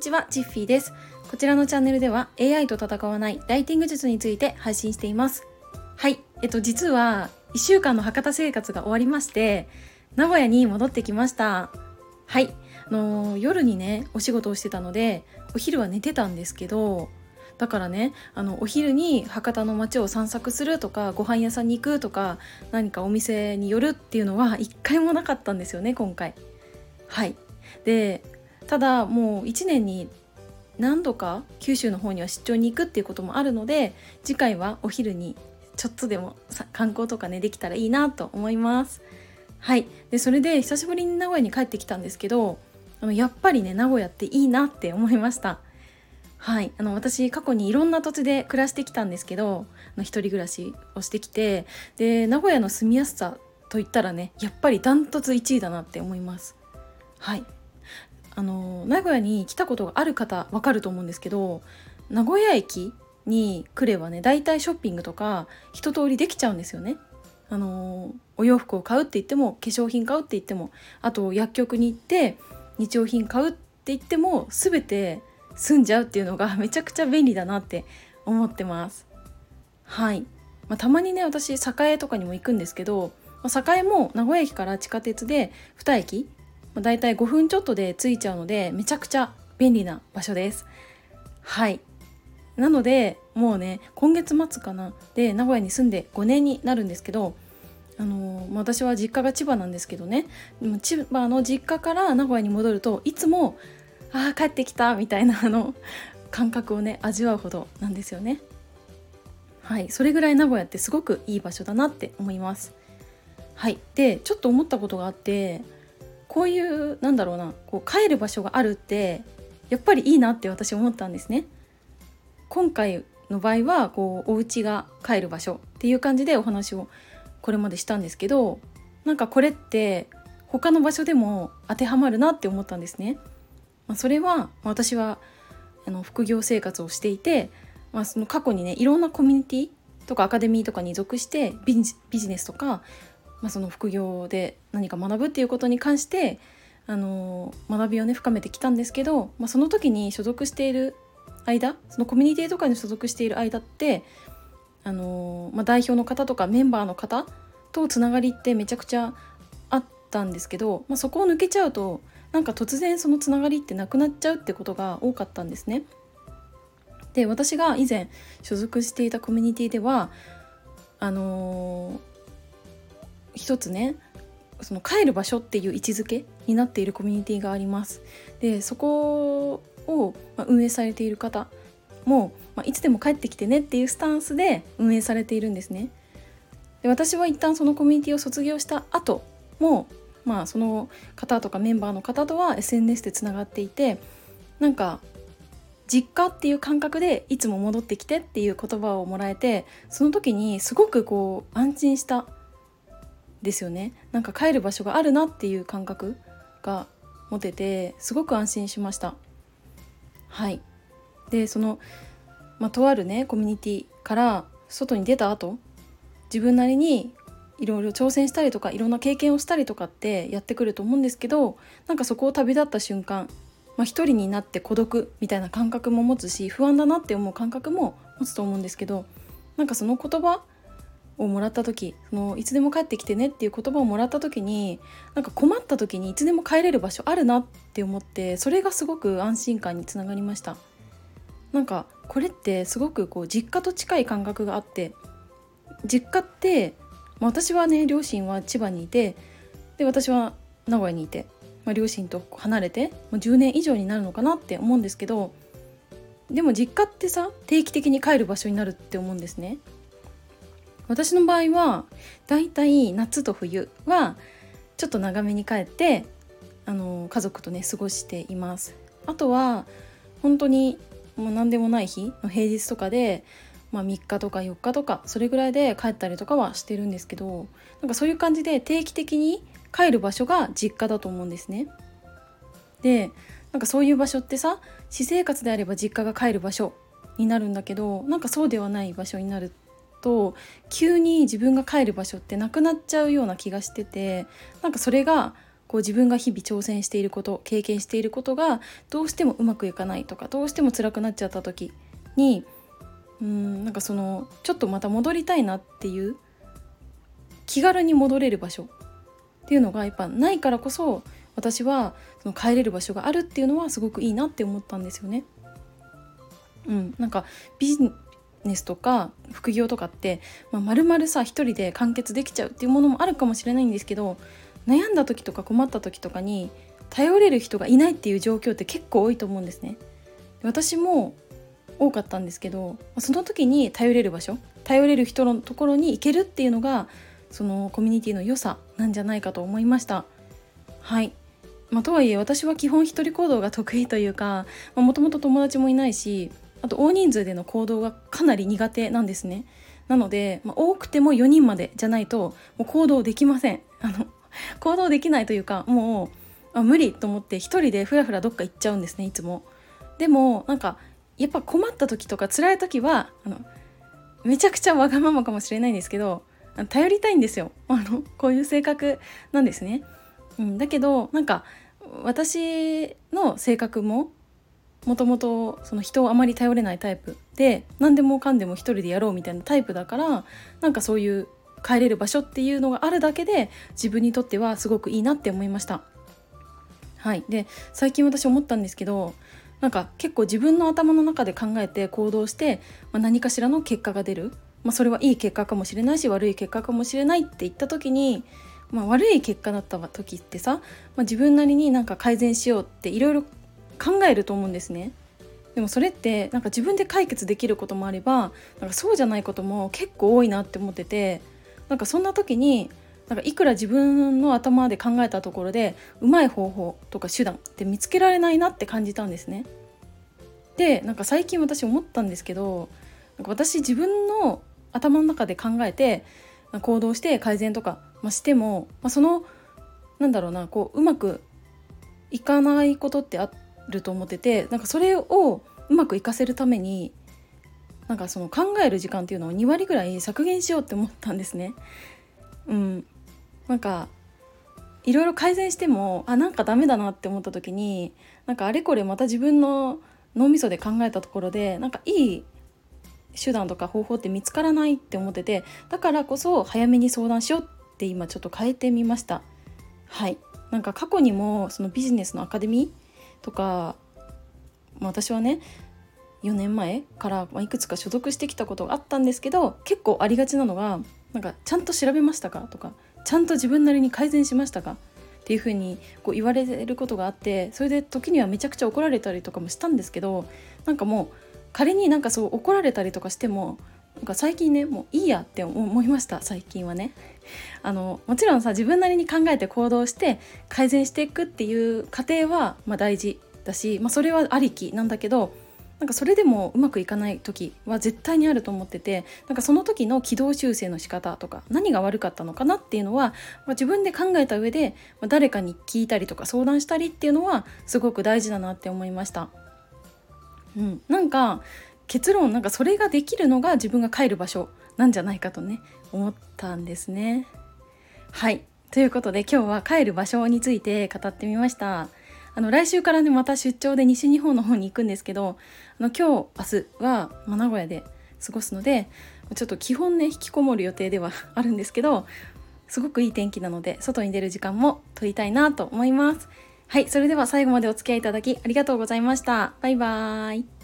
ちは、ジッフィーです。こちらのチャンネルでは AI と戦わないライティング術について配信しています。はい、えっと実は1週間の博多生活が終わりまして、名古屋に戻ってきました。はい、あのー、夜にね、お仕事をしてたので、お昼は寝てたんですけど、だからねあのお昼に博多の街を散策するとかご飯屋さんに行くとか何かお店に寄るっていうのは一回もなかったんですよね今回。はいでただもう1年に何度か九州の方には出張に行くっていうこともあるので次回はお昼にちょっとでも観光とかねできたらいいなと思います。はい。でそれで久しぶりに名古屋に帰ってきたんですけどあのやっぱりね名古屋っていいなって思いました。はい。あの私過去にいろんな土地で暮らしてきたんですけどあの一人暮らしをしてきてで名古屋の住みやすさといったらねやっぱりダントツ1位だなって思います。はい。あの名古屋に来たことがある方わかると思うんですけど名古屋駅に来ればね大体ショッピングとか一通りできちゃうんですよね。あのお洋服を買うって言っても化粧品買うって言ってもあと薬局に行って日用品買うって言っても全て済んじゃうっていうのがめちゃくちゃ便利だなって思ってます。はい、まあ、たまにね私栄とかにも行くんですけど、ま、栄も名古屋駅から地下鉄で2駅まあ、大体5分ちょっとで着いちゃうのでめちゃくちゃ便利な場所です。はい。なのでもうね今月末かな。で名古屋に住んで5年になるんですけどあのー、私は実家が千葉なんですけどね。でも千葉の実家から名古屋に戻るといつも「ああ帰ってきた」みたいなあの感覚をね味わうほどなんですよね。はい。それぐらい名古屋ってすごくいい場所だなって思います。はい。でちょっと思ったことがあってこういうなんだろうなこう帰る場所があるってやっぱりいいなって私思ったんですね。今回の場合はこうお家が帰る場所っていう感じでお話をこれまでしたんですけどなんかこれって他の場所でも当てはまるなって思ったんですね。まあ、それは私はあの副業生活をしていて、まあ、その過去にねいろんなコミュニティとかアカデミーとかに属してビジネスとかまあ、その副業で何か学ぶっていうことに関してあの学びをね深めてきたんですけど、まあ、その時に所属している間そのコミュニティとかに所属している間ってあの、まあ、代表の方とかメンバーの方とつながりってめちゃくちゃあったんですけど、まあ、そこを抜けちゃうとなんか突然そのつながりってなくなっちゃうってことが多かったんですね。で私が以前所属していたコミュニティではあの一つねその帰る場所っていう位置づけになっているコミュニティがあります。でそこを運営されている方も、まあ、いつでも帰ってきてねっていうスタンスで運営されているんですね。で私は一旦そのコミュニティを卒業した後もまあその方とかメンバーの方とは SNS でつながっていてなんか実家っていう感覚でいつも戻ってきてっていう言葉をもらえてその時にすごくこう安心したですよね。なんか帰る場所があるなっていう感覚が持ててすごく安心しました。はい。でその、まあ、とあるねコミュニティから外に出た後自分なりにいろいろ挑戦したりとかいろんな経験をしたりとかってやってくると思うんですけどなんかそこを旅立った瞬間、まあ、一人になって孤独みたいな感覚も持つし不安だなって思う感覚も持つと思うんですけどなんかその言葉をもらった時そのいつでも帰ってきてねっていう言葉をもらった時になんか困った時にいつでも帰れる場所あるなって思ってそれがすごく安心感につながりました。なんかこれってすごくこう実家と近い感覚があって実家って私はね両親は千葉にいてで私は名古屋にいて、まあ、両親と離れてもう10年以上になるのかなって思うんですけどでも実家ってさ定期的に帰る場所になるって思うんですね。私の場合はだいたい夏と冬はちょっと長めに帰ってあの家族とね過ごしていますあとは本当にもう何でもない日の平日とかで、まあ、3日とか4日とかそれぐらいで帰ったりとかはしてるんですけどなんかそういう感じで定期的に帰る場所が実家だと思うんですね。でなんかそういう場所ってさ私生活であれば実家が帰る場所になるんだけどなんかそうではない場所になると急に自分が帰る場所ってなくなっちゃうような気がしててなんかそれがこう自分が日々挑戦していること経験していることがどうしてもうまくいかないとかどうしても辛くなっちゃった時にうんなんかそのちょっとまた戻りたいなっていう気軽に戻れる場所っていうのがやっぱないからこそ私はその帰れる場所があるっていうのはすごくいいなって思ったんですよね。うん、なんかビネスとか副業とかって、まあ、丸々さ一人で完結できちゃうっていうものもあるかもしれないんですけど悩んだ時とか困った時とかに頼れる人がいないっていう状況って結構多いと思うんですね。私も多かったんですけどその時に頼れる場所頼れる人のところに行けるっていうのがそのコミュニティの良さなんじゃないかと思いました。はいまあ、とはいえ私は基本一人行動が得意というかもともと友達もいないしあと大人数での行動がかなり苦手なんですね。なので、まあ、多くても4人までじゃないともう行動できません。あの行動できないというかもうあ無理と思って一人でふらふらどっか行っちゃうんですねいつも。でもなんかやっぱ困った時とか辛い時はあのめちゃくちゃわがままかもしれないんですけど頼りたいんですよ あのこういう性格なんですね。うん、だけどなんか私の性格ももともとその人をあまり頼れないタイプで何でもかんでも一人でやろうみたいなタイプだからなんかそういう帰れる場所っていうのがあるだけで自分にとってはすごくいいなって思いました。はい、で最近私思ったんですけどなんか結構自分の頭の中で考えて行動して、まあ、何かしらの結果が出る、まあ、それはいい結果かもしれないし悪い結果かもしれないって言った時に、まあ、悪い結果だった時ってさ、ま、自分なりになんか改善しようっていろいろ考えると思うんですね。でもそれってなんか自分で解決できることもあればなんかそうじゃないことも結構多いなって思っててなんかそんな時になんかいくら自分の頭で考えたところでうまい方法とか手段って見つけられないなって感じたんですね。でなんか最近私思ったんですけどなんか私自分の頭の中で考えて行動して改善とか、まあ、しても、まあ、そのなんだろうなこううまくいかないことってあると思っててなんかそれをうまくいかせるためになんかその考える時間っていうのを2割ぐらい削減しようって思ったんですね。うん、なんかいろいろ改善してもあなんかダメだなって思った時になんかあれこれまた自分の脳みそで考えたところでなんかいい手段とか方法って見つからないって思っててだからこそ早めに相談しようって今ちょっと変えてみました。はい。なんか過去にもそのビジネスのアカデミーとか、私はね4年前からいくつか所属してきたことがあったんですけど結構ありがちなのがなんかちゃんと調べましたか？とかちゃんと自分なりに改善しましたか？っていう風にこう言われることがあってそれで時にはめちゃくちゃ怒られたりとかもしたんですけどなんかもう仮になんかそう怒られたりとかしてもなんか最近ねもういいやって思いました最近はねあのもちろんさ自分なりに考えて行動して改善していくっていう過程はまあ大事だし、まあ、それはありきなんだけどなんかそれでもうまくいかない時は絶対にあると思っててなんかその時の軌道修正の仕方とか何が悪かったのかなっていうのは、まあ、自分で考えた上で、まあ、誰かに聞いたりとか相談したりっていうのはすごく大事だなって思いました。うん、なんか結論なんかそれができるのが自分が帰る場所なんじゃないかとね思ったんですね。はいということで今日は帰る場所について語ってみました。あの来週からねまた出張で西日本の方に行くんですけどあの今日明日は、まあ、名古屋で過ごすのでちょっと基本ね引きこもる予定ではあるんですけどすごくいい天気なので外に出る時間も取りたいなと思います。はい、それでは最後までお付き合いいただきありがとうございました。バイバーイ。